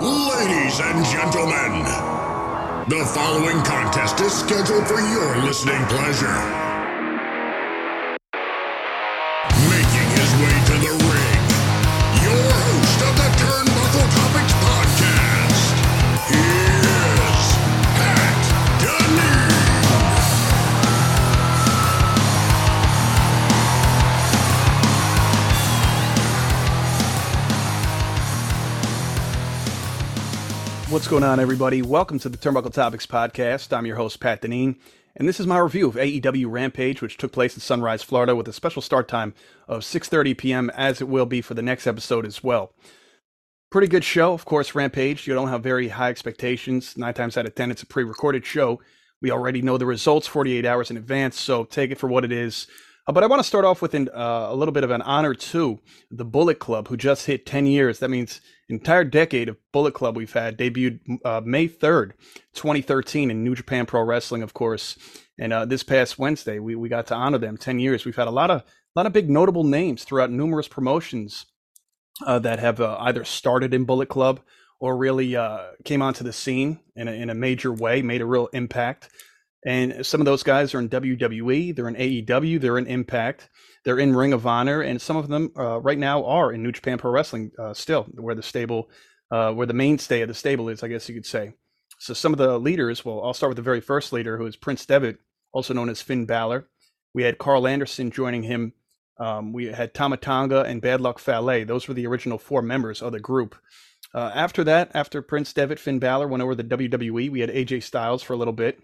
Ladies and gentlemen, the following contest is scheduled for your listening pleasure. What's going on, everybody? Welcome to the Turnbuckle Topics podcast. I'm your host, Pat Deneen, and this is my review of AEW Rampage, which took place in Sunrise, Florida, with a special start time of 6:30 p.m., as it will be for the next episode as well. Pretty good show, of course. Rampage. You don't have very high expectations. Nine times out of ten, it's a pre-recorded show. We already know the results 48 hours in advance, so take it for what it is. Uh, but I want to start off with an, uh, a little bit of an honor to the Bullet Club, who just hit 10 years. That means entire decade of Bullet Club we've had debuted uh, May 3rd, 2013 in New Japan Pro Wrestling, of course. And uh, this past Wednesday, we, we got to honor them 10 years. We've had a lot of a lot of big notable names throughout numerous promotions uh, that have either started in Bullet Club or really came onto the scene in a, in a major way, made a real impact. And some of those guys are in WWE, they're in AEW, they're in Impact, they're in Ring of Honor, and some of them uh, right now are in New Japan Pro Wrestling uh, still, where the stable, uh, where the mainstay of the stable is, I guess you could say. So some of the leaders, well, I'll start with the very first leader, who is Prince Devitt, also known as Finn Balor. We had Karl Anderson joining him. Um, we had Tama Tonga and Bad Luck Fale. Those were the original four members of the group. Uh, after that, after Prince Devitt, Finn Balor went over to WWE. We had AJ Styles for a little bit.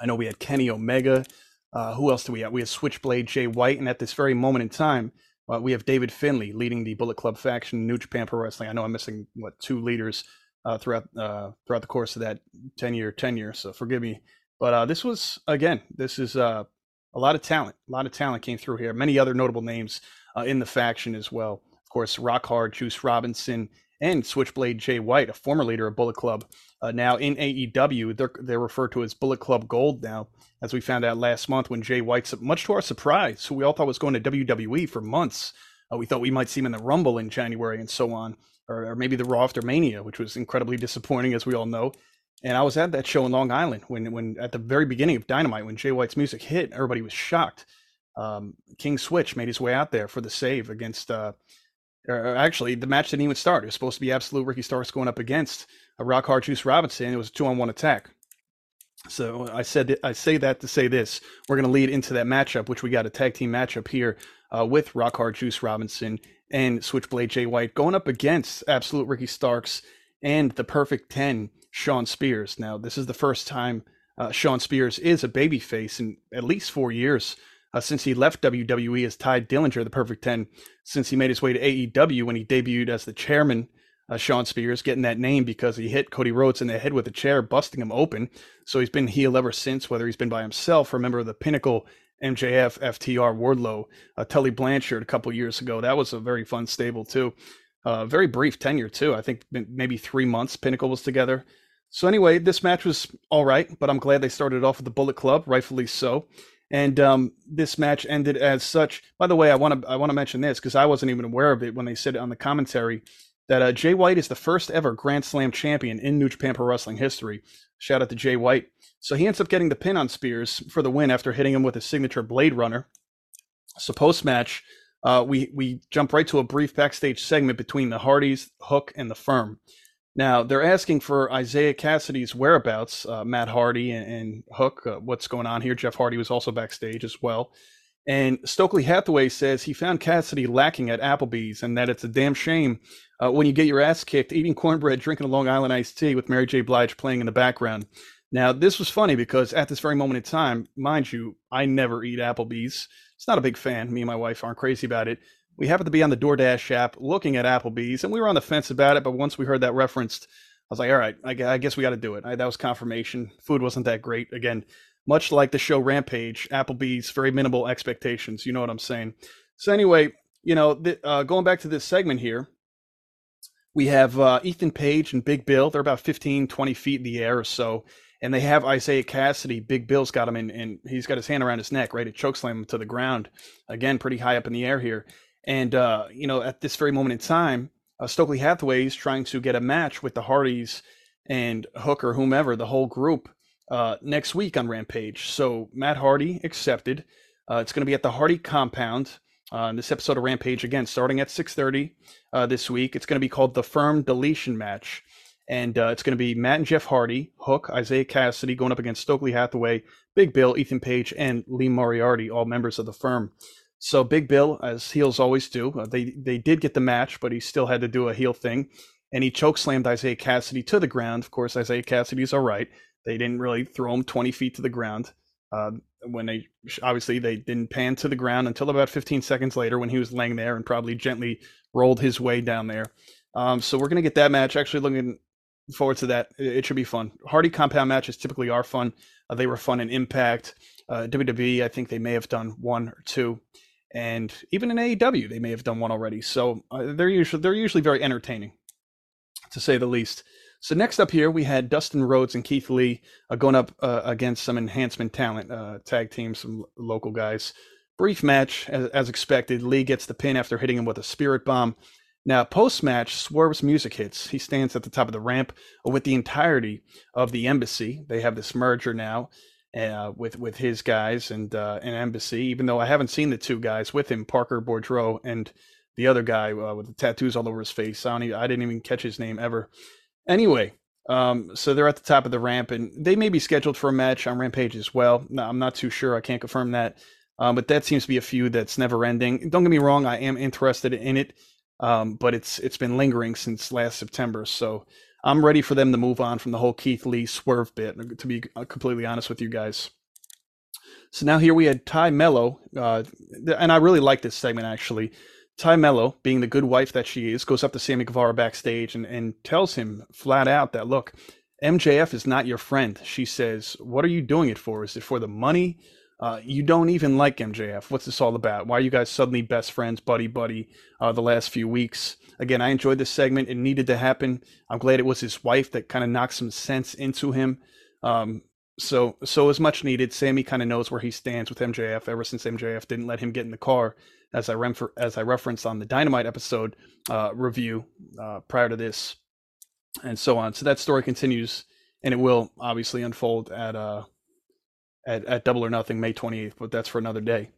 I know we had Kenny Omega. Uh, who else do we have? We have Switchblade Jay White, and at this very moment in time, uh, we have David Finlay leading the Bullet Club faction New Japan Pro Wrestling. I know I'm missing what two leaders uh, throughout uh, throughout the course of that ten year tenure, so forgive me. But uh, this was again, this is uh, a lot of talent. A lot of talent came through here. Many other notable names in the faction as well. Of course, Rock Hard, Juice Robinson, and Switchblade Jay White, a former leader of Bullet Club, uh, now in AEW. They're they're referred to as Bullet Club Gold now, as we found out last month when Jay White's much to our surprise, who we all thought was going to WWE for months. Uh, we thought we might see him in the Rumble in January and so on, or, or maybe the Raw after Mania, which was incredibly disappointing, as we all know. And I was at that show in Long Island when, when at the very beginning of Dynamite, when Jay White's music hit, everybody was shocked. Um, King Switch made his way out there for the save against uh, or actually the match didn't even start. It was supposed to be absolute Ricky Starks going up against a Rock Hard Juice Robinson. It was a two on one attack. So I said I say that to say this. We're going to lead into that matchup, which we got a tag team matchup here uh, with Rock Hard Juice Robinson and Switchblade Jay White going up against Absolute Ricky Starks and the Perfect Ten Shawn Spears. Now this is the first time uh, Shawn Spears is a babyface in at least four years uh, since he left WWE as Tye Dillinger, the Perfect 10, since he made his way to AEW when he debuted as the chairman, uh, Shawn Spears, getting that name because he hit Cody Rhodes in the head with a chair, busting him open. So he's been heel ever since, whether he's been by himself or a member of the Pinnacle, MJF, FTR, Wardlow, uh, Tully Blanchard a couple years ago. That was a very fun stable, too. Uh, very brief tenure, too. I think maybe three months Pinnacle was together. So anyway, this match was all right, but I'm glad they started off with the Bullet Club, rightfully so and um, this match ended as such. By the way, I want to I want to mention this because I wasn't even aware of it when they said it on the commentary that uh, Jay White is the first ever Grand Slam champion in New Japan Pro Wrestling history. Shout out to Jay White. So he ends up getting the pin on Spears for the win after hitting him with his signature Blade Runner. So post match, uh, we we jump right to a brief backstage segment between the Hardys, Hook, and the Firm. Now they're asking for Isiah Kassidy's whereabouts. Uh, Matt Hardy and, and Hook, uh, what's going on here? Jeff Hardy was also backstage as well. And Stokely Hathaway says he found Cassidy lacking at Applebee's and that it's a damn shame uh, when you get your ass kicked eating cornbread, drinking a Long Island iced tea with Mary J. Blige playing in the background. Now, this was funny because at this very moment in time, mind you, I never eat Applebee's. It's not a big fan. Me and my wife aren't crazy about it we happened to be on the DoorDash app looking at Applebee's, and we were on the fence about it. But once we heard that referenced, I was like, all right, I, guess we got to do it. I, that was confirmation. Food wasn't that great. Again, much like the show Rampage, Applebee's very minimal expectations. You know what I'm saying? So anyway, you know, uh, going back to this segment here, we have uh, Ethan Page and Big Bill. They're about 15, 20 feet in the air or so. And they have Isiah Kassidy. Big Bill's got him in, and he's got his hand around his neck, right? To chokeslam him to the ground. Again, pretty high up in the air here. And uh, you know, at this very moment in time, uh, Stokely Hathaway is trying to get a match with the Hardys and Hook or whomever, the whole group, uh, next week on Rampage. So Matt Hardy accepted. Uh, it's going to be at the Hardy compound. Uh, this episode of Rampage again, starting at 6:30 uh, this week. It's going to be called the Firm Deletion Match, and uh, it's going to be Matt and Jeff Hardy, Hook, Isiah Kassidy going up against Stokely Hathaway, Big Bill, Ethan Page, and Lee Moriarty, all members of the firm. So Big Bill, as heels always do, uh, they they did get the match, but he still had to do a heel thing, and he choke slammed Isiah Kassidy to the ground. Of course, Isiah Kassidy's all right. They didn't really throw him 20 feet to the ground. Uh, when they obviously they didn't pan to the ground until about 15 seconds later when he was laying there and probably gently rolled his way down there. Um, so we're gonna get that match. Actually, looking forward to that. It, should be fun. Hardy compound matches typically are fun. Uh, they were fun in Impact. Uh, WWE, I think they may have done one or two and even in AEW they may have done one already. So uh, they're usually they're usually very entertaining, to say the least. So next up here we had Dustin Rhodes and Keith Lee uh, going up uh, against some enhancement talent uh, tag team, some local guys. Brief match as, as, expected. Lee gets the pin after hitting him with a spirit bomb. Now post match, Swerve's music hits. He stands at the top of the ramp with the entirety of the embassy. They have this merger now uh, with with his guys and uh, an embassy. Even though I haven't seen the two guys with him, Parker Boudreaux and the other guy uh, with the tattoos all over his face. I, even, I didn't even catch his name ever. Anyway, um, so they're at the top of the ramp, and they may be scheduled for a match on Rampage as well. No, I'm not too sure. I can't confirm that. Um, but that seems to be a feud that's never ending. Don't get me wrong, I am interested in it, um, but it's it's been lingering since last September. So I'm ready for them to move on from the whole Keith Lee swerve bit, to be completely honest with you guys. So now here we had Tay Melo, uh, and I really like this segment actually. Tay Melo, being the good wife that she is, goes up to Sammy Guevara backstage and, and tells him flat out that, look, MJF is not your friend. She says, What are you doing it for? Is it for the money? Uh, you don't even like MJF. What's this all about? Why are you guys suddenly best friends, buddy, buddy, uh, the last few weeks? Again, I enjoyed this segment. It needed to happen. I'm glad it was his wife that kind of knocked some sense into him. Um, so, so as much needed. Sammy kind of knows where he stands with MJF ever since MJF didn't let him get in the car, as I refer- as I referenced on the Dynamite episode uh, review uh, prior to this, and so on. So that story continues, and it will obviously unfold at uh, at, at Double or Nothing May 28th, but that's for another day.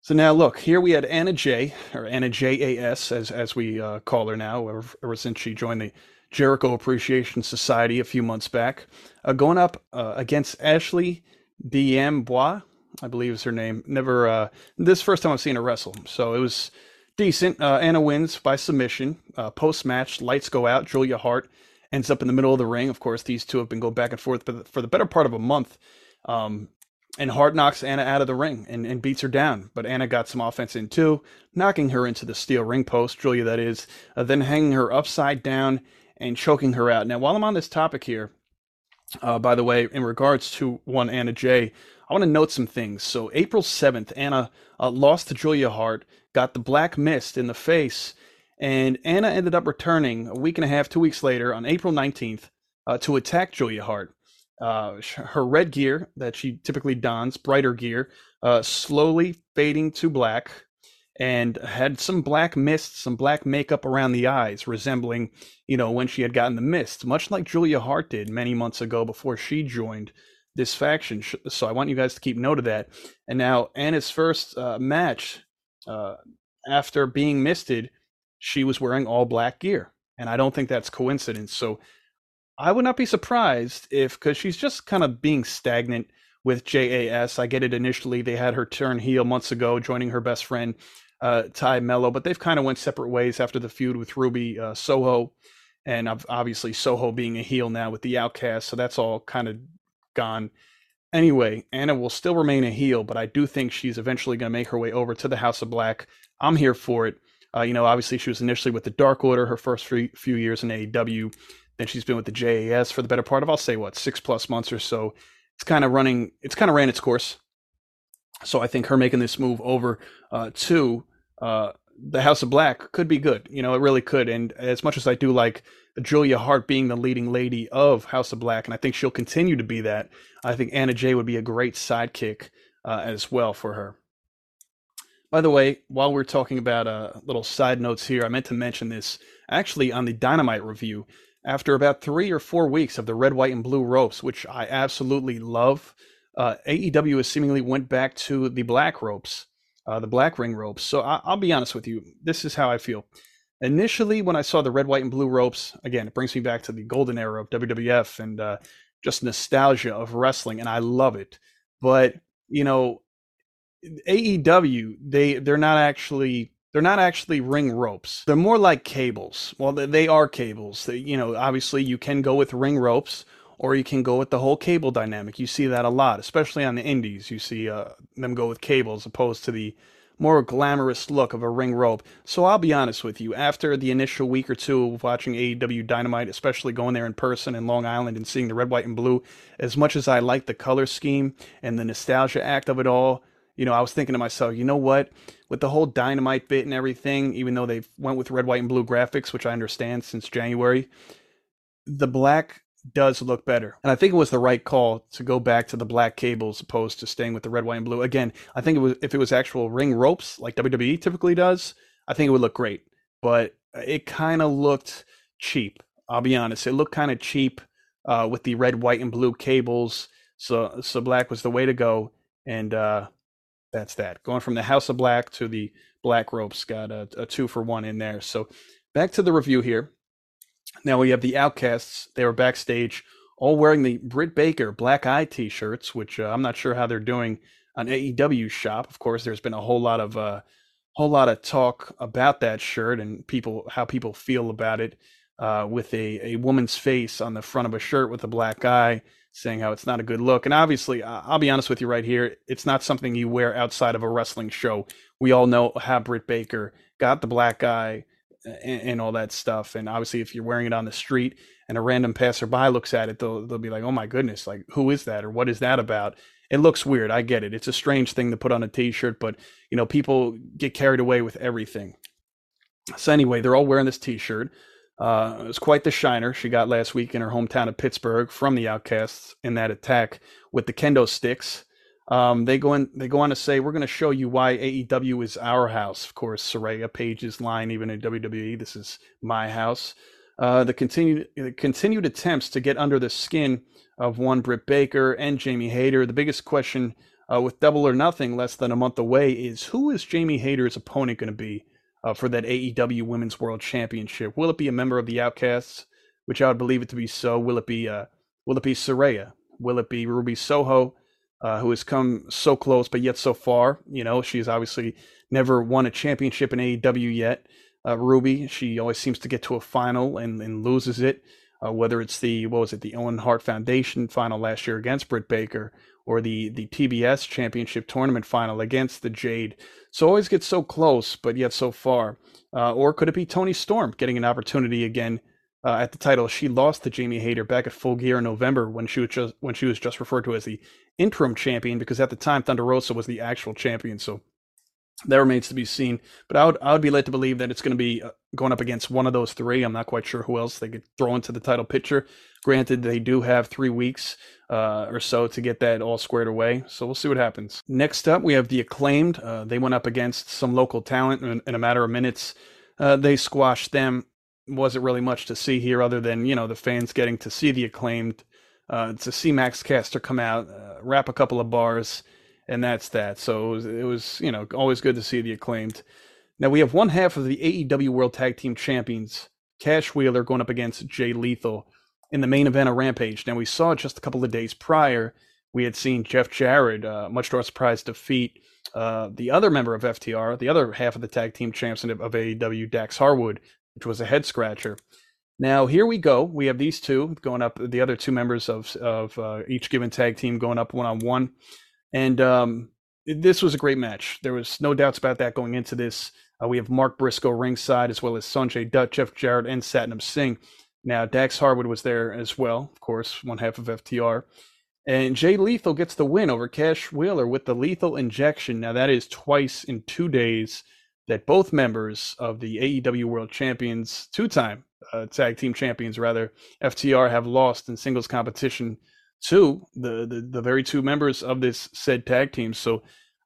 So now look, here we had Anna Jay, or Anna J-A-S, as, as we uh, call her now, ever, ever, since she joined the Jericho Appreciation Society a few months back, uh, going up uh, against Ashley D'Amboise, I believe is her name. Never, uh, this first time I've seen her wrestle, so it was decent. Uh, Anna wins by submission. Uh, Post match, lights go out. Julia Hart ends up in the middle of the ring. Of course, these two have been going back and forth for the better part of a month. Um, and Hart knocks Anna out of the ring and, and beats her down. But Anna got some offense in too, knocking her into the steel ring post, Julia that is, uh, then hanging her upside down and choking her out. Now, while I'm on this topic here, uh, by the way, in regards to one Anna Jay, I want to note some things. So, April 7th, Anna uh, lost to Julia Hart, got the black mist in the face, and Anna ended up returning a week and a half, two weeks later, on April 19th, uh, to attack Julia Hart. Uh, her red gear that she typically dons, brighter gear, uh, slowly fading to black, and had some black mist, some black makeup around the eyes, resembling, you know, when she had gotten the mist, much like Julia Hart did many months ago before she joined this faction. So I want you guys to keep note of that. And now Anna's first uh, match uh, after being misted, she was wearing all black gear, and I don't think that's coincidence. So I would not be surprised if, because she's just kind of being stagnant with JAS. I get it initially. They had her turn heel months ago, joining her best friend, uh, Tay Melo, but they've kind of went separate ways after the feud with Ruby uh, Soho. And obviously, Soho being a heel now with the Outcast. So that's all kind of gone. Anyway, Anna will still remain a heel, but I do think she's eventually going to make her way over to the House of Black. I'm here for it. Uh, you know, obviously, she was initially with the Dark Order her first few years in AEW. Then she's been with the JAS for the better part of I'll say what six plus months or so. It's kind of running. It's kind of ran its course. So I think her making this move over uh, to uh, the House of Black could be good. You know, it really could. And as much as I do like Julia Hart being the leading lady of House of Black, and I think she'll continue to be that, I think Anna Jay would be a great sidekick uh, as well for her. By the way, while we're talking about uh, little side notes here, I meant to mention this actually on the Dynamite review. After about three or four weeks of the red, white, and blue ropes, which I absolutely love, uh, AEW has seemingly went back to the black ropes, uh, the black ring ropes. So I- I'll be honest with you. This is how I feel. Initially, when I saw the red, white, and blue ropes, again, it brings me back to the golden era of WWF and uh, just nostalgia of wrestling, and I love it. But you know, AEW, they they're not actually they're not actually ring ropes. They're more like cables. Well, they, are cables. They, you know, obviously you can go with ring ropes or you can go with the whole cable dynamic. You see that a lot, especially on the indies. You see uh, them go with cables opposed to the more glamorous look of a ring rope. So I'll be honest with you, after the initial week or two of watching AEW Dynamite, especially going there in person in Long Island and seeing the red, white, and blue, as much as I like the color scheme and the nostalgia act of it all, you know, I was thinking to myself, you know what? With the whole dynamite bit and everything, even though they went with red, white, and blue graphics, which I understand since January, the black does look better. And I think it was the right call to go back to the black cable as opposed to staying with the red, white, and blue. Again, I think it was if it was actual ring ropes like WWE typically does, I think it would look great. But it kind of looked cheap. I'll be honest. It looked kind of cheap uh, with the red, white, and blue cables. So so black was the way to go. And uh, that's that. Going from the House of Black to the Black Ropes, got a, a two for one in there. So back to the review here. Now we have the Outcasts. They were backstage, all wearing the Britt Baker Black Eye T-shirts, which uh, I'm not sure how they're doing on AEW shop. Of course, there's been a whole lot of uh, whole lot of talk about that shirt and people how people feel about it. Uh, with a, a woman's face on the front of a shirt with a black eye, saying how it's not a good look. And obviously, I'll be honest with you right here, it's not something you wear outside of a wrestling show. We all know how Britt Baker got the black eye and, and, all that stuff. And obviously, if you're wearing it on the street and a random passerby looks at it, they'll they'll be like, "Oh my goodness, like who is that or what is that about?" It looks weird. I get it. It's a strange thing to put on a t-shirt, but you know, people get carried away with everything. So anyway, they're all wearing this t-shirt. Uh, it was quite the shiner she got last week in her hometown of Pittsburgh from the Outcasts in that attack with the kendo sticks. Um, they go in, they go on to say, "We're going to show you why AEW is our house." Of course, Saraya Paige's line, even in WWE, "This is my house." Uh, the continued the continued attempts to get under the skin of one Britt Baker and Jamie Hayter. The biggest question uh, with Double or Nothing less than a month away is who is Jamie Hayter's opponent going to be uh, for that AEW Women's World Championship? Will it be a member of the Outcasts, which I would believe it to be so? Will it be uh, Will it be Saraya? Will it be Ruby Soho? uh, who has come so close but yet so far. You know, she's obviously never won a championship in AEW yet. Uh, Ruby, she always seems to get to a final and, and loses it. Uh, whether it's the what was it, the Owen Hart Foundation final last year against Britt Baker, or the the TBS Championship Tournament final against the Jade. So always gets so close, but yet so far. Uh, or could it be Toni Storm getting an opportunity again uh, at the title. She lost to Jamie Hayter back at Full Gear in November when she was just when she was just referred to as the interim champion because at the time Thunder Rosa was the actual champion. So that remains to be seen. But I would I would be led to believe that it's going to be uh, going up against one of those three. I'm not quite sure who else they could throw into the title picture. Granted, they do have three weeks uh, or so to get that all squared away. So we'll see what happens. Next up, we have the acclaimed. Uh, they went up against some local talent in, in a matter of minutes. Uh, they squashed them wasn't really much to see here other than you know the fans getting to see the acclaimed uh, to see Max Caster come out, uh, rap a couple of bars, and that's that. So it was, it was, you know always good to see the acclaimed. Now we have one half of the AEW World Tag Team Champions, Cash Wheeler, going up against Jay Lethal in the main event of Rampage. Now we saw just a couple of days prior, we had seen Jeff Jarrett, uh, much to our surprise, defeat uh, the other member of FTR, the other half of the tag team champs of AEW, Dax Harwood, which was a head scratcher. Now here we go. We have these two going up. The other two members of of uh, each given tag team going up one on one, and um, this was a great match. There was no doubts about that going into this. Uh, we have Mark Briscoe ringside as well as Sonjay Dutt, Jeff Jarrett, and Satnam Singh. Now Dax Harwood was there as well, of course, one half of FTR. And Jay Lethal gets the win over Cash Wheeler with the lethal injection. Now that is twice in two days that both members of the AEW World Champions, two time uh, tag team champions, rather, FTR, have lost in singles competition to the, the, the very two members of this said tag team. So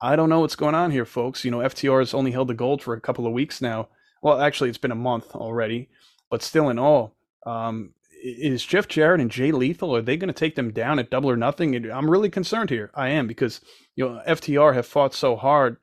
I don't know what's going on here, folks. You know, FTR has only held the gold for a couple of weeks now. Well, actually, it's been a month already, but still, in all, um, is Jeff Jarrett and Jay Lethal are they going to take them down at double or nothing? I'm really concerned here. I am because you know FTR have fought so hard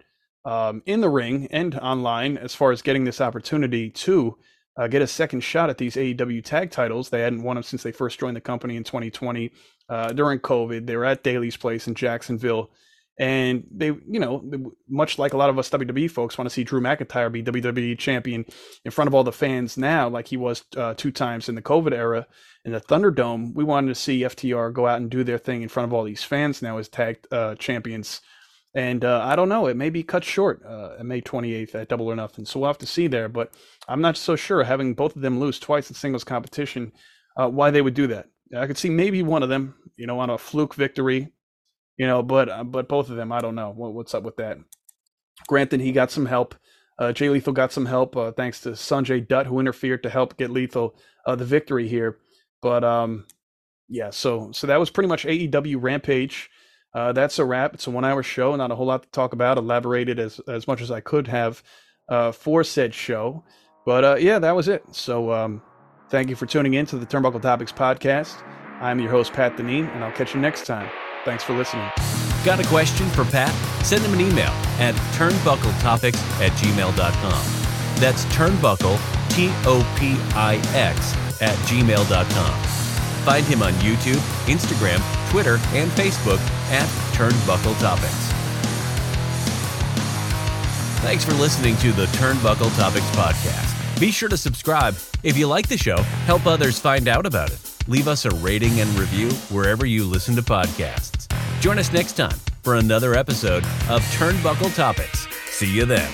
um, in the ring and online as far as getting this opportunity to uh, get a second shot at these AEW tag titles. They hadn't won them since they first joined the company in 2020 uh, during COVID. They were at Daily's place in Jacksonville. And they, you know, much like a lot of us WWE folks want to see Drew McIntyre be WWE champion in front of all the fans now, like he was uh, two times in the COVID era in the Thunderdome. We wanted to see FTR go out and do their thing in front of all these fans now as tag uh, champions. And uh, I don't know, it may be cut short uh, May 28th at Double or Nothing. So we'll have to see there. But I'm not so sure having both of them lose twice in singles competition, uh, why they would do that. I could see maybe one of them, you know, on a fluke victory you know, but uh, but both of them, I don't know what, what's up with that. Granted, he got some help. Uh, Jay Lethal got some help uh, thanks to Sonjay Dutt, who interfered to help get Lethal uh, the victory here. But um, yeah, so so that was pretty much AEW Rampage. Uh, that's a wrap. It's a one-hour show, not a whole lot to talk about. Elaborated as as much as I could have uh, for said show, but uh, yeah, that was it. So um, thank you for tuning in to the Turnbuckle Topics podcast. I'm your host Pat Deneen, and I'll catch you next time. Thanks for listening. Got a question for Pat? Send him an email at turnbuckletopics at gmail.com. That's turnbuckle, T O P I X, at gmail.com. Find him on YouTube, Instagram, Twitter, and Facebook at Turnbuckle Topics. Thanks for listening to the Turnbuckle Topics podcast. Be sure to subscribe. If you like the show, help others find out about it. Leave us a rating and review wherever you listen to podcasts. Join us next time for another episode of Turnbuckle Topics. See you then.